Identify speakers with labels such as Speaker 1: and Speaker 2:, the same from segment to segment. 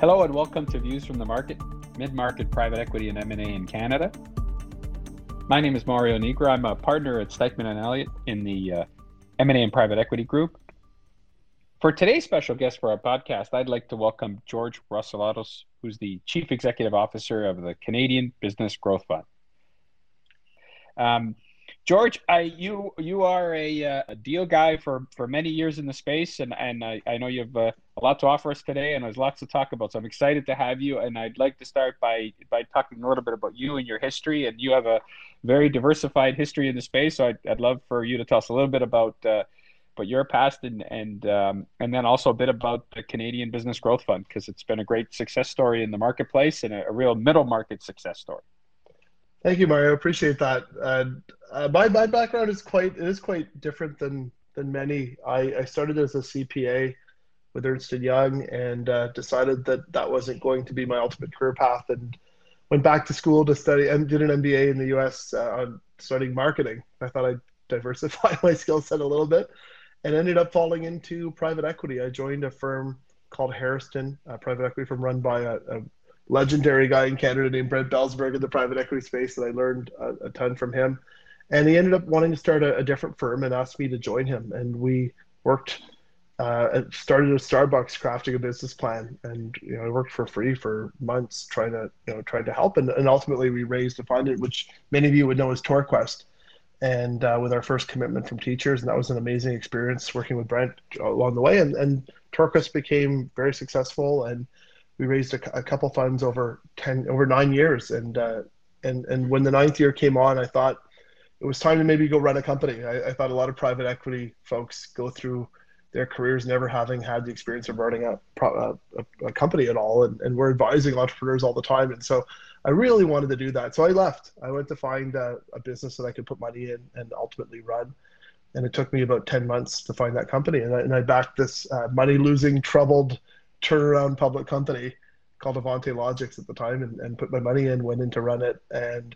Speaker 1: Hello and welcome to Views from the Market, mid-market private equity and M&A in Canada. My name is Mario Nigro. I'm a partner at Stikeman and Elliott in the uh, M&A and private equity group. For today's special guest for our podcast, I'd like to welcome George Vassiliadis, who's the Chief Executive Officer of the Canadian Business Growth Fund. Um, George, I, you you are a, uh, a, deal guy for, for many years in the space, and, and I, I know you have uh, a lot to offer us today, and there's lots to talk about. So I'm excited to have you, and I'd like to start by by talking a little bit about you and your history. And you have a very diversified history in the space, so I'd, I'd love for you to tell us a little bit about uh, about your past, and and um, and then also a bit about the Canadian Business Growth Fund because it's been a great success story in the marketplace and a, a real middle market success story.
Speaker 2: Thank you, Mario. Appreciate that. Uh, my my background is quite it is quite different than than many. I, I started as a CPA with Ernst and Young and uh, decided that that wasn't going to be my ultimate career path, and went back to school to study and did an MBA in the U.S. Uh, on studying marketing. I thought I'd diversify my skill set a little bit, and ended up falling into private equity. I joined a firm called Harrowston, a private equity firm run by a, a legendary guy in Canada named Brent Belzberg in the private equity space that I learned a, a ton from him. And he ended up wanting to start a, a, different firm and asked me to join him. And we worked, uh, started a Starbucks crafting a business plan. And, you know, I worked for free for months trying to, you know, trying to help. And, and ultimately we raised a fund, which many of you would know as TorQuest. And uh, with our first commitment from teachers, and that was an amazing experience working with Brent along the way. And, and TorQuest became very successful and we raised a, a couple funds over 10 over nine years and uh, and and when the ninth year came on i thought it was time to maybe go run a company. I, I, thought a lot of private equity folks go through their careers never having had the experience of running a, a, a company at all and, and we're advising entrepreneurs all the time and so i really wanted to do that. So i left. I went to find a, a business that i could put money in and ultimately run and it took me about 10 months to find that company and i, and I backed this uh, money losing troubled turnaround public company called Avante Logixx at the time and, and put my money in, went in to run it. And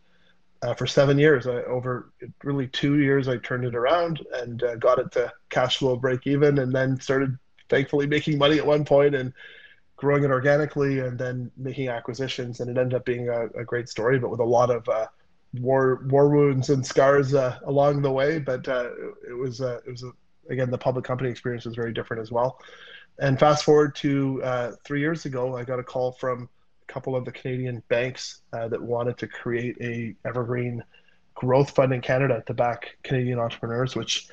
Speaker 2: uh, for seven years, I, over really two years, I turned it around and uh, got it to cash flow break even and then started thankfully making money at one point and growing it organically and then making acquisitions. And it ended up being a, a great story, but with a lot of uh, war, war wounds and scars uh, along the way. But uh, it was, uh, it was again, the public company experience was very different as well. And fast forward to uh, three years ago, I got a call from a couple of the Canadian banks uh, that wanted to create a evergreen growth fund in Canada to back Canadian entrepreneurs, which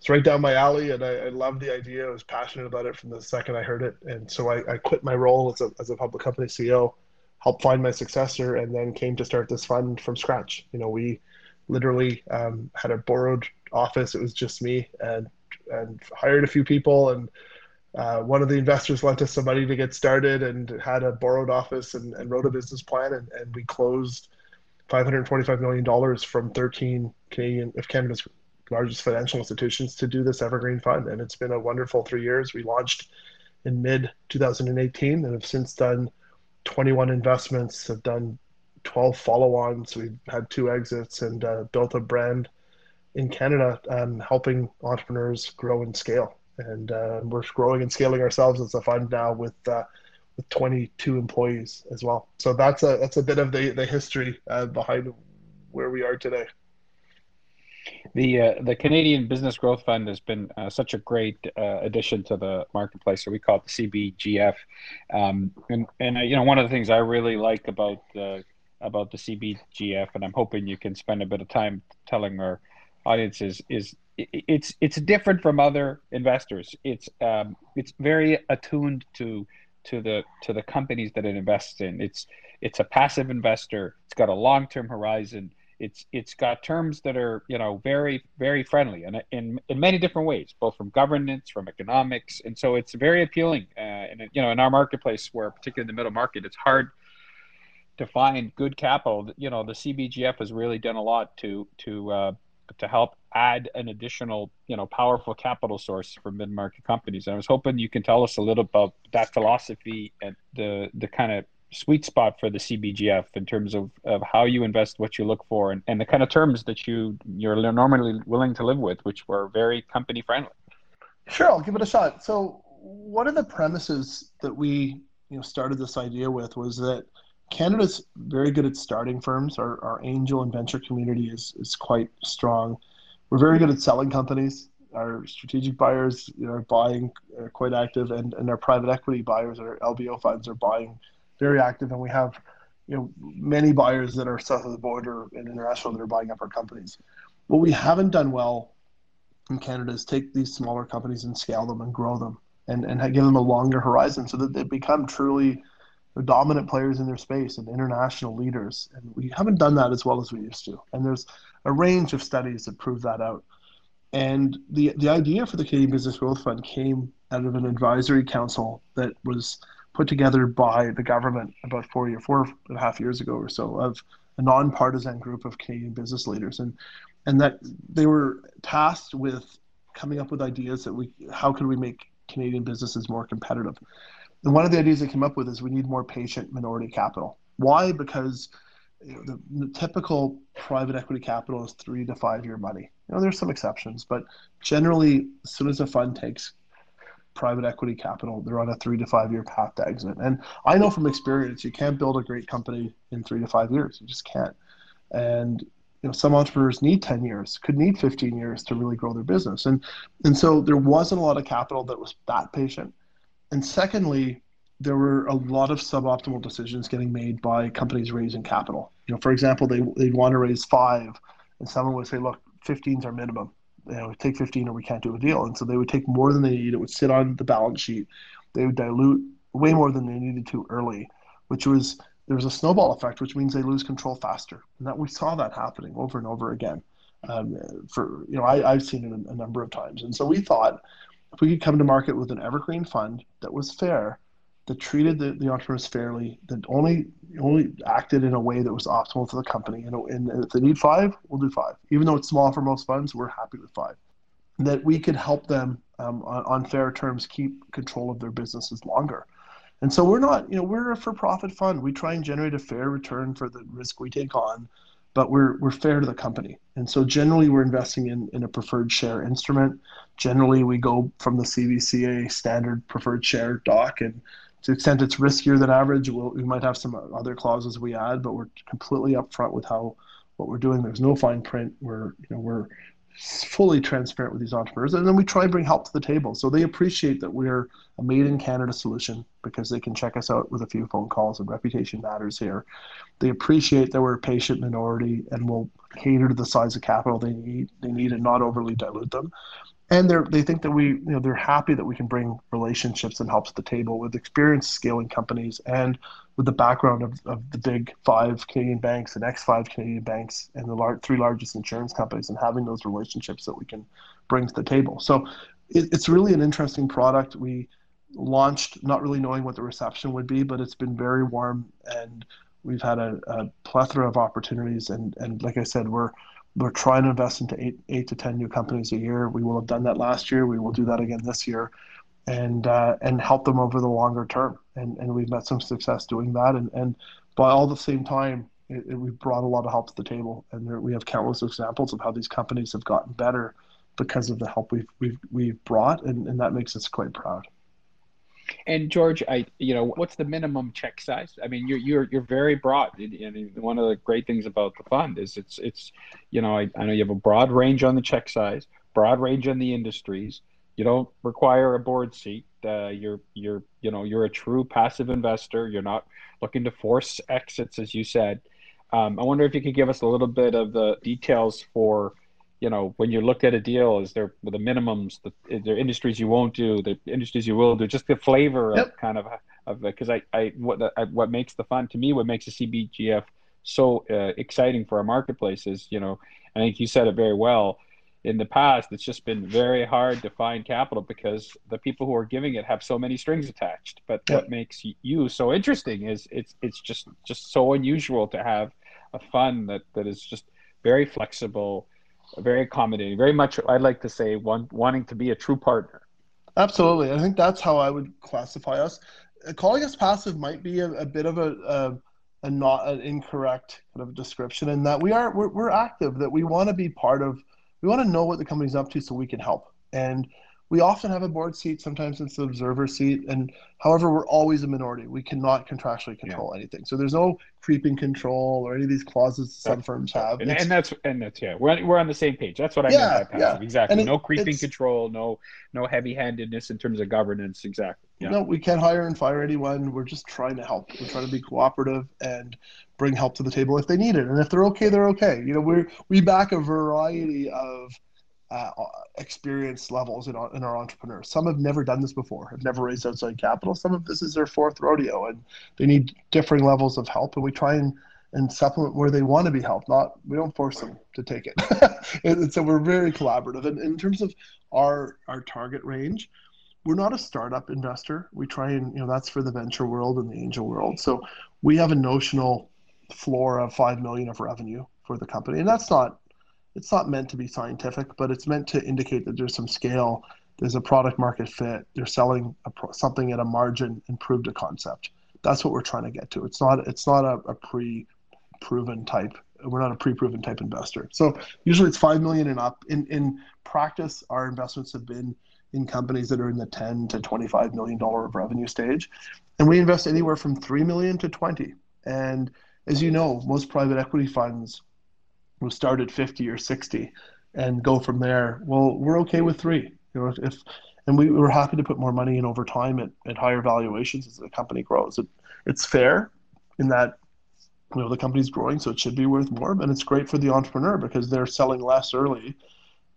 Speaker 2: is right down my alley. And I, I love the idea. I was passionate about it from the second I heard it. And so I, I quit my role as a, as a public company CEO, helped find my successor, and then came to start this fund from scratch. You know, we literally um, had a borrowed office. It was just me and and hired a few people and uh, one of the investors lent us some money to get started and had a borrowed office and, and wrote a business plan and, and we closed $545 million from 13 Canadian of Canada's largest financial institutions to do this evergreen fund. And it's been a wonderful three years. We launched in mid 2018 and have since done 21 investments have done 12 follow-ons. We've had two exits and uh, built a brand in Canada um, helping entrepreneurs grow and scale and uh, we're growing and scaling ourselves as a fund now with uh, with 22 employees as well. So that's a that's a bit of the the history uh, behind where we are today.
Speaker 1: The uh, the Canadian Business Growth Fund has been uh, such a great uh, addition to the marketplace, or we call it the CBGF. Um, and and you know one of the things I really like about the about the CBGF, and I'm hoping you can spend a bit of time telling our audiences is it's it's different from other investors. It's um, it's very attuned to to the to the companies that it invests in. It's it's a passive investor. It's got a long term horizon. It's it's got terms that are you know very very friendly and in in many different ways, both from governance, from economics, and so it's very appealing. Uh, and you know in our marketplace, where particularly in the middle market, it's hard to find good capital. You know the CBGF has really done a lot to to uh, to help add an additional, you know, powerful capital source for mid-market companies. And I was hoping you can tell us a little about that philosophy and the the kind of sweet spot for the CBGF in terms of, of how you invest, what you look for, and, and the kind of terms that you you're normally willing to live with, which were very company friendly.
Speaker 2: Sure, I'll give it a shot. So one of the premises that we you know started this idea with was that Canada's very good at starting firms. Our, our angel and venture community is, is quite strong. We're very good at selling companies. Our strategic buyers are buying are quite active, and, and our private equity buyers, our LBO funds, are buying very active. And we have you know many buyers that are south of the border and international that are buying up our companies. What we haven't done well in Canada is take these smaller companies and scale them and grow them and, and give them a longer horizon so that they become truly dominant players in their space and international leaders. And we haven't done that as well as we used to. And there's a range of studies that prove that out. And the, the idea for the Canadian Business Growth Fund came out of an advisory council that was put together by the government about four year, four and a half years ago or so of a nonpartisan group of Canadian business leaders. And and that they were tasked with coming up with ideas that we how could we make Canadian businesses more competitive. And one of the ideas they came up with is we need more patient minority capital. Why? Because you know, the, the, typical private equity capital is three to five year money. You know, there's some exceptions, but generally, as soon as a fund takes private equity capital, they're on a three to five year path to exit. And I know from experience, you can't build a great company in three to five years. You just can't. And you know some entrepreneurs need 10 years could need 15 years to really grow their business and and so there wasn't a lot of capital that was that patient and secondly there were a lot of suboptimal decisions getting made by companies raising capital you know for example they, they'd want to raise five and someone would say look 15 is our minimum you know take 15 or we can't do a deal and so they would take more than they need it would sit on the balance sheet they would dilute way more than they needed to early which was there's a snowball effect, which means they lose control faster. And that we saw that happening over and over again. Um, for you know, I, have seen it a, a number of times. And so we thought if we could come to market with an evergreen fund that was fair, that treated the, the entrepreneurs fairly, that only only acted in a way that was optimal for the company. And, and if they need five, we'll do five. Even though it's small for most funds, we're happy with five. That we could help them um, on, on fair terms keep control of their businesses longer. And so we're not, you know, we're a for-profit fund. We try and generate a fair return for the risk we take on, but we're we're fair to the company. And so generally we're investing in, in a preferred share instrument. Generally we go from the CVCA standard preferred share doc and to the extent it's riskier than average, we'll, we might have some other clauses we add, but we're completely upfront with how what we're doing. There's no fine print. We're you know we're fully transparent with these entrepreneurs and then we try and bring help to the table. So they appreciate that we're a made in canada solution because they can check us out with a few phone calls and reputation matters here. They appreciate that we're a patient minority and will cater to the size of capital they need they need and not overly dilute them and they they think that we you know they're happy that we can bring relationships and help to the table with experienced scaling companies and with the background of, of the big five Canadian banks and X five Canadian banks and the lar- three largest insurance companies and having those relationships that we can bring to the table. So it, it's really an interesting product. We launched not really knowing what the reception would be, but it's been very warm and we've had a, a plethora of opportunities and and like I said, we're we're trying to invest into eight, eight to 10 new companies a year. We will have done that last year. We will do that again this year and, uh, and help them over the longer term. And, and we've met some success doing that. And, and by all the same time, it, it, we've brought a lot of help to the table. And there, we have countless examples of how these companies have gotten better because of the help we've, we've, we've brought. And, and that makes us quite proud.
Speaker 1: And George, I you know what's the minimum check size? I mean, you're you're you're very broad. And one of the great things about the fund is it's it's you know I, I know you have a broad range on the check size, broad range on the industries. You don't require a board seat. Uh, you're you're you know you're a true passive investor. You're not looking to force exits, as you said. Um, I wonder if you could give us a little bit of the details for you know, when you look at a deal, is there the minimums, the, is there industries you won't do, the industries you will do, just the flavor yep. of kind of of because I, I what the, I, what makes the fund to me, what makes the CBGF so uh, exciting for our marketplace is, you know, I think you said it very well. In the past, it's just been very hard to find capital because the people who are giving it have so many strings attached. But yep. what makes you so interesting is it's it's just just so unusual to have a fund that that is just very flexible very accommodating, very much, I'd like to say, one, wanting to be a true partner.
Speaker 2: Absolutely. I think that's how I would classify us. Calling us passive might be a, a bit of a, a, a, not an incorrect kind of description in that we are, we're, we're active, that we want to be part of, we want to know what the company's up to so we can help. And we often have a board seat. Sometimes it's the observer seat, and however, we're always a minority. We cannot contractually control yeah. anything. So there's no creeping control or any of these clauses some firms have.
Speaker 1: And, and, that's and that's yeah, we're we're on the same page. That's what I yeah, meant by passive. Yeah. Exactly. It, no creeping control. No no heavy handedness in terms of governance. Exactly.
Speaker 2: Yeah. No, we can't hire and fire anyone. We're just trying to help. We're trying to be cooperative and bring help to the table if they need it. And if they're okay, they're okay. You know, we we back a variety of uh, experience levels in our, in our entrepreneurs. Some have never done this before, have never raised outside capital. Some of this is their fourth rodeo, and they need differing levels of help. And we try and and supplement where they want to be helped. Not we don't force them to take it. and so we're very collaborative. And in terms of our our target range, we're not a startup investor. We try and you know that's for the venture world and the angel world. So we have a notional floor of five million of revenue for the company, and that's not it's not meant to be scientific, but it's meant to indicate that there's some scale, there's a product market fit, they're selling pro- something at a margin and proved a concept. That's what we're trying to get to. It's not it's not a, a pre-proven type. We're not a pre-proven type investor. So usually it's five million and up. In in practice, our investments have been in companies that are in the 10 to 25 million dollar of revenue stage and we invest anywhere from 3 million to 20 and as you know most private equity funds will start at 50 or 60 and go from there. Well, we're okay with three. You know, if and we were happy to put more money in over time at, at higher valuations as the company grows. It, it's fair in that you know the company's growing, so it should be worth more, and it's great for the entrepreneur because they're selling less early,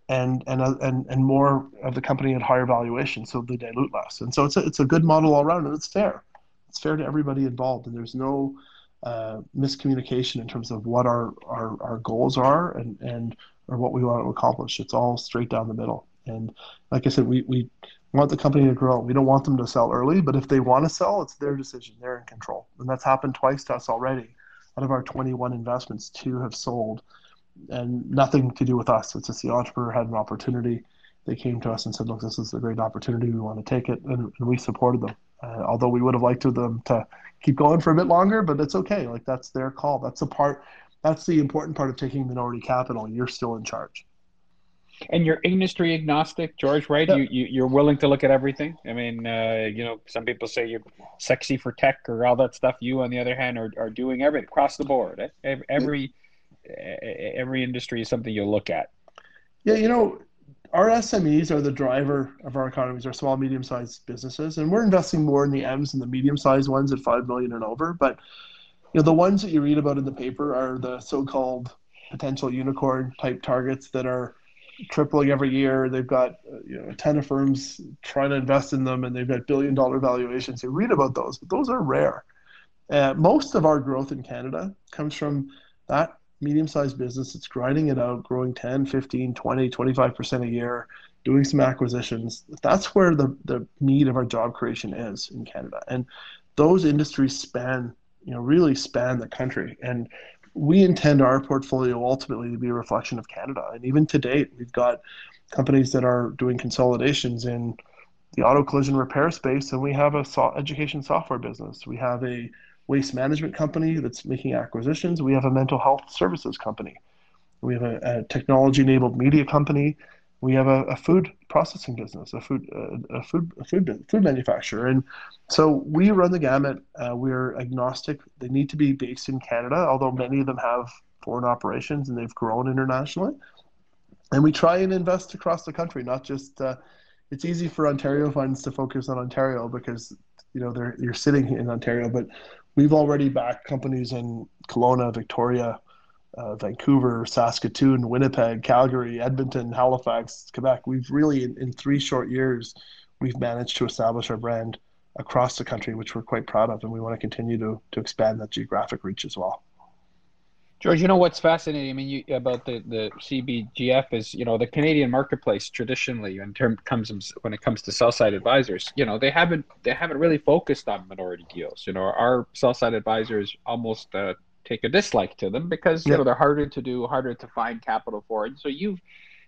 Speaker 2: and and uh, and and more of the company at higher valuation, so they dilute less. And so it's a, it's a good model all around, and it's fair. It's fair to everybody involved, and there's no uh, miscommunication in terms of what our, our, our goals are and, and or what we want to accomplish. It's all straight down the middle. And like I said, we, we want the company to grow. We don't want them to sell early, but if they want to sell, it's their decision. They're in control. And that's happened twice to us already. Out of our 21 investments, two have sold and nothing to do with us. It's just the entrepreneur had an opportunity. They came to us and said, look, this is a great opportunity. We want to take it. And, and we supported them. Uh, although we would have liked to them to keep going for a bit longer, but it's okay. Like that's their call. That's the part. That's the important part of taking minority capital. You're still in charge.
Speaker 1: And you're industry agnostic, George, right? Yeah. You, you you're willing to look at everything. I mean, uh, you know, some people say you're sexy for tech or all that stuff. You, on the other hand, are, are doing everything across the board. Every every industry is something you'll look at.
Speaker 2: Yeah, you know, our SMEs are the driver of our economies, our small, medium sized businesses. And we're investing more in the M's and the medium sized ones at 5 million and over. But you know, the ones that you read about in the paper are the so called potential unicorn type targets that are tripling every year. They've got you know, a ton of firms trying to invest in them and they've got billion dollar valuations. You read about those, but those are rare. Uh, most of our growth in Canada comes from that medium sized business that's grinding it out, growing 10, 15, 20, 25% a year, doing some acquisitions. That's where the, the need of our job creation is in Canada. And those industries span, you know, really span the country. And we intend our portfolio ultimately to be a reflection of Canada. And even to date, we've got companies that are doing consolidations in the auto collision repair space, and we have a so- education software business. We have a waste management company that's making acquisitions. We have a mental health services company. We have a, a technology-enabled media company. We have a, a food processing business, a food, uh, a food, a food, food manufacturer, and so we run the gamut. Uh, we're agnostic. They need to be based in Canada, although many of them have foreign operations and they've grown internationally. And we try and invest across the country, not just. Uh, it's easy for Ontario funds to focus on Ontario because you know they're you're sitting in Ontario, but we've already backed companies in Kelowna, Victoria, uh, Vancouver, Saskatoon, Winnipeg, Calgary, Edmonton, Halifax, Quebec. We've really, in, in, three short years, we've managed to establish our brand across the country, which we're quite proud of, and we want to continue to to expand that geographic reach as well.
Speaker 1: George, you know what's fascinating? I mean, you, about the, the CBGF is, you know, the Canadian marketplace traditionally, in terms comes when it comes to sell side advisors, you know, they haven't they haven't really focused on minority deals. You know, our sell side advisors almost uh, take a dislike to them because you know they're harder to do, harder to find capital for. And so you've,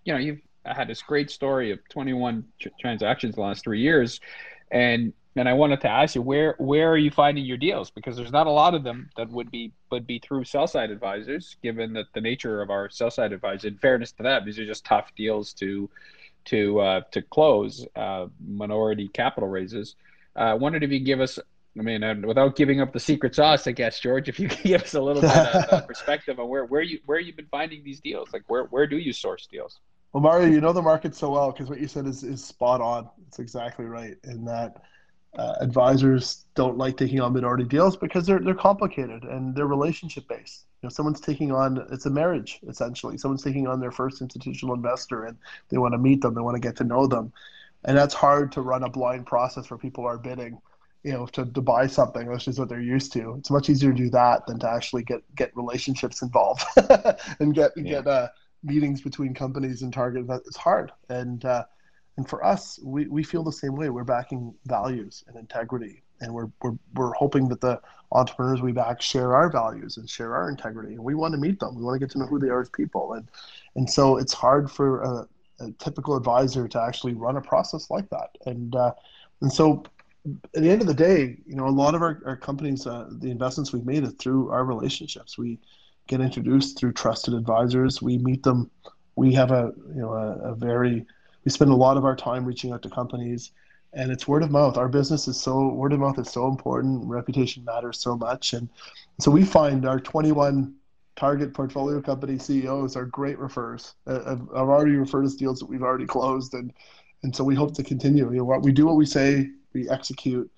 Speaker 1: you know, you've had this great story of 21 tr- transactions the last three years, and and I wanted to ask you where where are you finding your deals because there's not a lot of them that would be would be through sell side advisors given that the nature of our sell side advisors in fairness to them these are just tough deals to to uh, to close uh, minority capital raises. I uh, wondered if you give us, I mean, without giving up the secret sauce, I guess, George, if you could give us a little bit of perspective on where where you where you've been finding these deals, like where where do you source deals?
Speaker 2: Well, Mario, you know the market so well because what you said is, is spot on. It's exactly right in that uh, advisors don't like taking on minority deals because they're they're complicated and they're relationship based. You know, someone's taking on it's a marriage essentially. Someone's taking on their first institutional investor and they want to meet them, they want to get to know them, and that's hard to run a blind process where people are bidding. You know, to, to buy something, which is what they're used to. It's much easier to do that than to actually get get relationships involved and get yeah. get uh, meetings between companies and target it's hard and uh, and for us we, we feel the same way. We're backing values and integrity. And we're, we're we're hoping that the entrepreneurs we back share our values and share our integrity. And we want to meet them. We want to get to know who they are as people. And and so it's hard for a, a typical advisor to actually run a process like that. And uh, and so at the end of the day you know a lot of our, our companies uh, the investments we've made is through our relationships. We get introduced through trusted advisors. We meet them. We have a you know a, a, very we spend a lot of our time reaching out to companies, and it's word of mouth. Our business is so word of mouth is so important. Reputation matters so much, and so we find our 21 target portfolio company CEOs are great refers. Uh, I've, I've already referred us deals that we've already closed, and and so we hope to continue. You know, what we do what we say, we execute.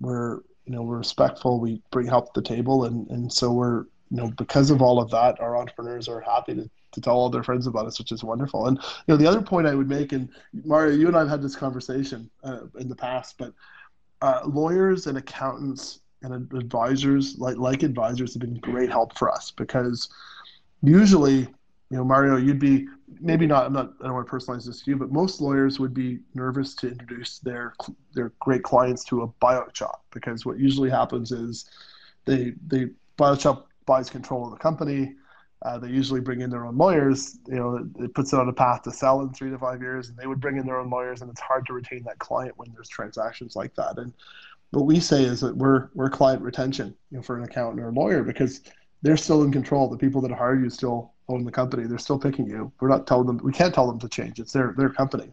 Speaker 2: We're you know we're respectful. We bring help to the table, and and so we're you know, because of all of that, our entrepreneurs are happy to, to tell all their friends about us, which is wonderful. And you know, the other point I would make, and Mario, you and I have had this conversation uh, in the past, but uh, lawyers and accountants and advisors, like like advisors, have been great help for us because usually, you know, Mario, you'd be maybe not. I'm not. I don't want to personalize this to you, but most lawyers would be nervous to introduce their their great clients to a buyout shop because what usually happens is they they buyout shop buys control of the company. Uh, they usually bring in their own lawyers. You know, it puts it on a path to sell in three to five years, and they would bring in their own lawyers, and it's hard to retain that client when there's transactions like that. And what we say is that we're we're client retention, you know, for an accountant or a lawyer because they're still in control. The people that hire you still own the company. They're still picking you. We're not telling them. We can't tell them to change. It's their their company,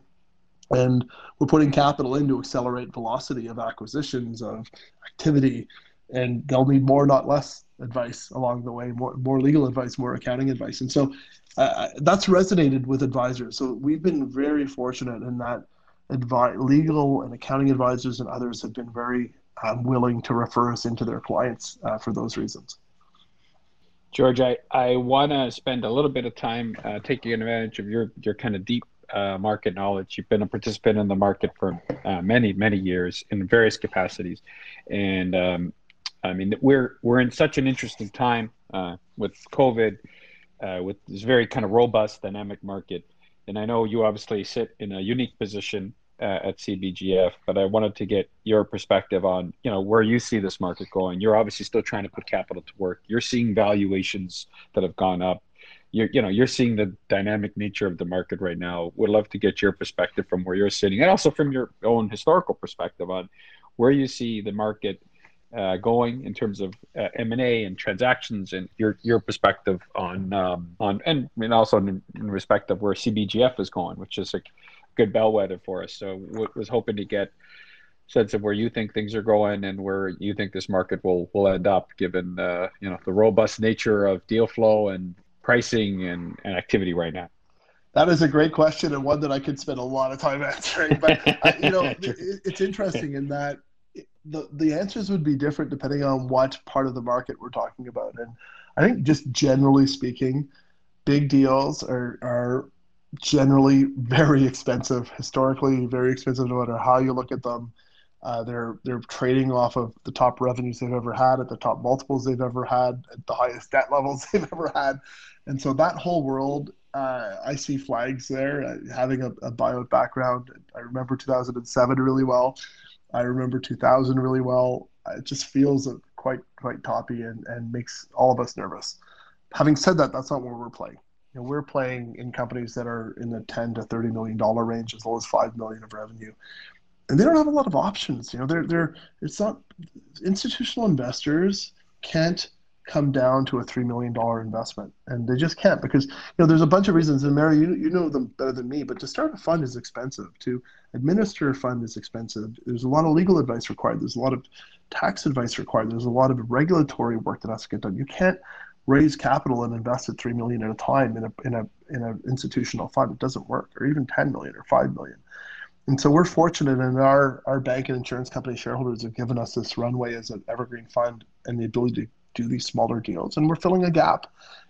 Speaker 2: and we're putting capital in to accelerate velocity of acquisitions of activity, and they'll need more, not less advice along the way, more more legal advice, more accounting advice, and so uh, that's resonated with advisors. So we've been very fortunate in that advi- legal and accounting advisors and others have been very um, willing to refer us into their clients uh, for those reasons.
Speaker 1: George, I, I want to spend a little bit of time uh, taking advantage of your your kind of deep uh, market knowledge. You've been a participant in the market for uh, many, many years in various capacities. And um, I mean, we're we're in such an interesting time uh, with COVID, uh, with this very kind of robust, dynamic market. And I know you obviously sit in a unique position uh, at CBGF, but I wanted to get your perspective on you know where you see this market going. You're obviously still trying to put capital to work. You're seeing valuations that have gone up. You're, you know you're seeing the dynamic nature of the market right now. Would love to get your perspective from where you're sitting, and also from your own historical perspective on where you see the market uh, going in terms of uh, M and A and transactions, and your your perspective on um, on and, and also in, in, respect of where CBGF is going, which is a good bellwether for us. So w- was hoping to get sense of where you think things are going and where you think this market will will end up, given uh, you know the robust nature of deal flow and pricing and, and activity right now.
Speaker 2: That is a great question and one that I could spend a lot of time answering. But I, you know, it, it's interesting in that the the answers would be different depending on what part of the market we're talking about. And I think just generally speaking, big deals are are generally very expensive, historically very expensive no matter how you look at them. Uh, they're they're trading off of the top revenues they've ever had, at the top multiples they've ever had, at the highest debt levels they've ever had, and so that whole world, uh, I see flags there. Uh, having a, a background, I remember 2007 really well. I remember 2000 really well. It just feels quite quite toppy and, and makes all of us nervous. Having said that, that's not where we're playing. You know, we're playing in companies that are in the 10 to 30 million dollar range, as low as five million of revenue, and they don't have a lot of options. You know, they're they're it's not institutional investors can't come down to a three million dollar investment, and they just can't because you know there's a bunch of reasons. And Mario, you you know them better than me, but to start a fund is expensive. To administer a fund is expensive. There's a lot of legal advice required. There's a lot of tax advice required. There's a lot of regulatory work that has to get done. You can't raise capital and invest at three million at a time in a in a in an institutional fund. It doesn't work, or even ten million or five million. And so we're fortunate, and our our bank and insurance company shareholders have given us this runway as an evergreen fund and the ability to do these smaller deals, and we're filling a gap,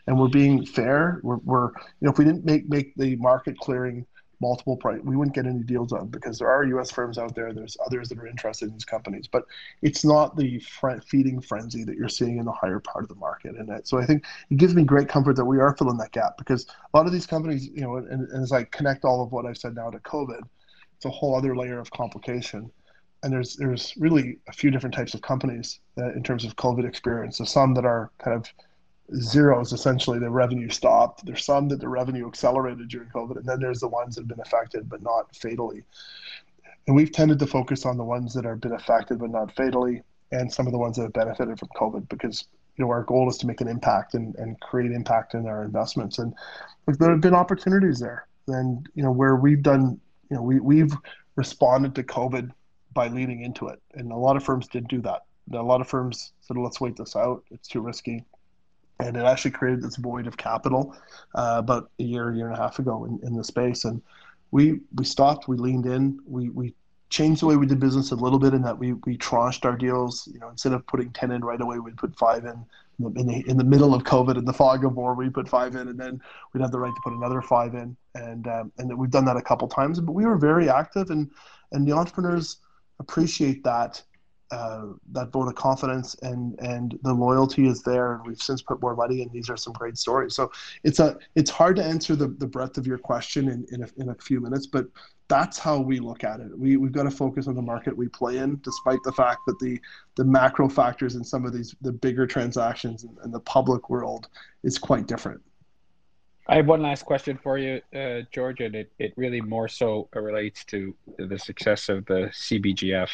Speaker 2: and we're being fair. We're, we're you know if we didn't make make the market clearing multiple price, we wouldn't get any deals done because there are U.S. firms out there. There's others that are interested in these companies, but it's not the feeding frenzy that you're seeing in the higher part of the market. And so I think it gives me great comfort that we are filling that gap because a lot of these companies, you know, and, and as I connect all of what I've said now to COVID it's a whole other layer of complication. And there's there's really a few different types of companies in terms of COVID experience. There's some that are kind of zeros essentially the revenue stopped. There's some that the revenue accelerated during COVID, and then there's the ones that have been affected but not fatally. And we've tended to focus on the ones that have been affected but not fatally, and some of the ones that have benefited from COVID because you know our goal is to make an impact and, and create impact in our investments. And there have been opportunities there. And you know where we've done you know, we, we've responded to COVID by leaning into it. And a lot of firms did do that. A lot of firms said, let's wait this out. It's too risky. And it actually created this void of capital uh, about a year, a year and a half ago in, in the space. And we, we stopped, we leaned in, we, we changed the way we did business a little bit in that we, we tranched our deals. You know, instead of putting 10 in right away, we'd put five in in the, in the middle of COVID in the fog of war, we put five in, and then we'd have the right to put another five in, and um, and we've done that a couple times. But we were very active, and and the entrepreneurs appreciate that uh, that vote of confidence, and and the loyalty is there. And we've since put more money, and these are some great stories. So it's a it's hard to answer the the breadth of your question in in a, in a few minutes, but that's how we look at it. We, we've got to focus on the market we play in, despite the fact that the, the macro factors in some of these, the bigger transactions and, and the public world is quite different.
Speaker 1: I have one last question for you, uh, George, and it, it really more so relates to the success of the CBGF.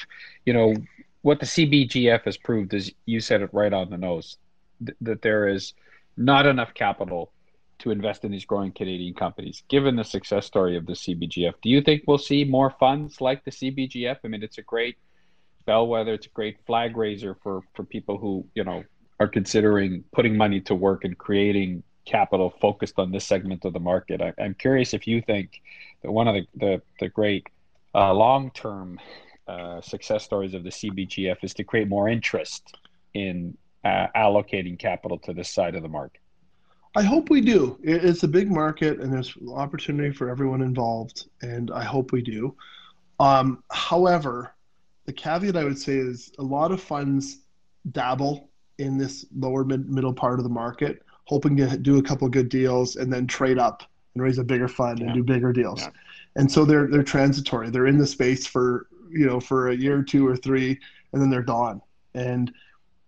Speaker 1: You know, what the CBGF has proved is you said it right on the nose th- that there is not enough capital to invest in these growing Canadian companies. Given the success story of the CBGF, do you think we'll see more funds like the CBGF? I mean, it's a great bellwether, it's a great flag raiser for for people who you know are considering putting money to work and creating capital focused on this segment of the market. I, am curious if you think that one of the the, the great uh, long term uh, success stories of the CBGF is to create more interest in uh, allocating capital to this side of the market.
Speaker 2: I hope we do. It's a big market, and there's opportunity for everyone involved, and I hope we do. Um, however, the caveat I would say is a lot of funds dabble in this lower mid middle part of the market, hoping to do a couple good deals and then trade up and raise a bigger fund yeah. and do bigger deals. Yeah. And so they're they're transitory. They're in the space for you know for a year, two or three, and then they're gone. And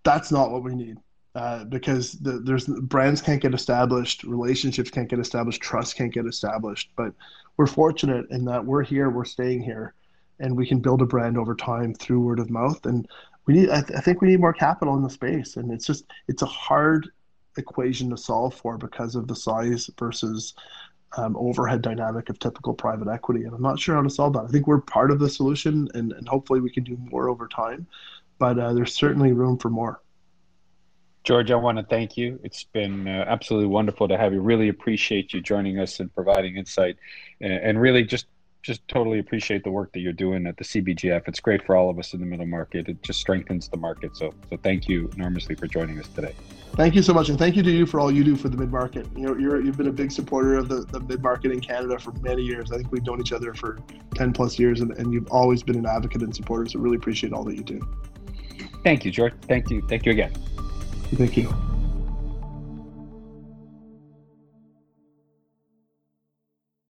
Speaker 2: that's not what we need uh, because the, there's brands can't get established, relationships can't get established, trust can't get established. But we're fortunate in that we're here, we're staying here, and we can build a brand over time through word of mouth. And we need, I, th- I think, we need more capital in the space, and it's just it's a hard equation to solve for because of the size versus um, overhead dynamic of typical private equity. And I'm not sure how to solve that. I think we're part of the solution, and, and hopefully we can do more over time. But uh, there's certainly room for more.
Speaker 1: George, I want to thank you. It's been uh, absolutely wonderful to have you. Really appreciate you joining us and providing insight, and, and, really just just totally appreciate the work that you're doing at the CBGF. It's great for all of us in the middle market. It just strengthens the market. So, so thank you enormously for joining us today.
Speaker 2: Thank you so much, and thank you to you for all you do for the mid market. You know, you're you've been a big supporter of the, the mid market in Canada for many years. I think we've known each other for ten plus years, and, and you've always been an advocate and supporter. So, really appreciate all that you do.
Speaker 1: Thank you, George. Thank you. Thank you again.
Speaker 2: Thank you.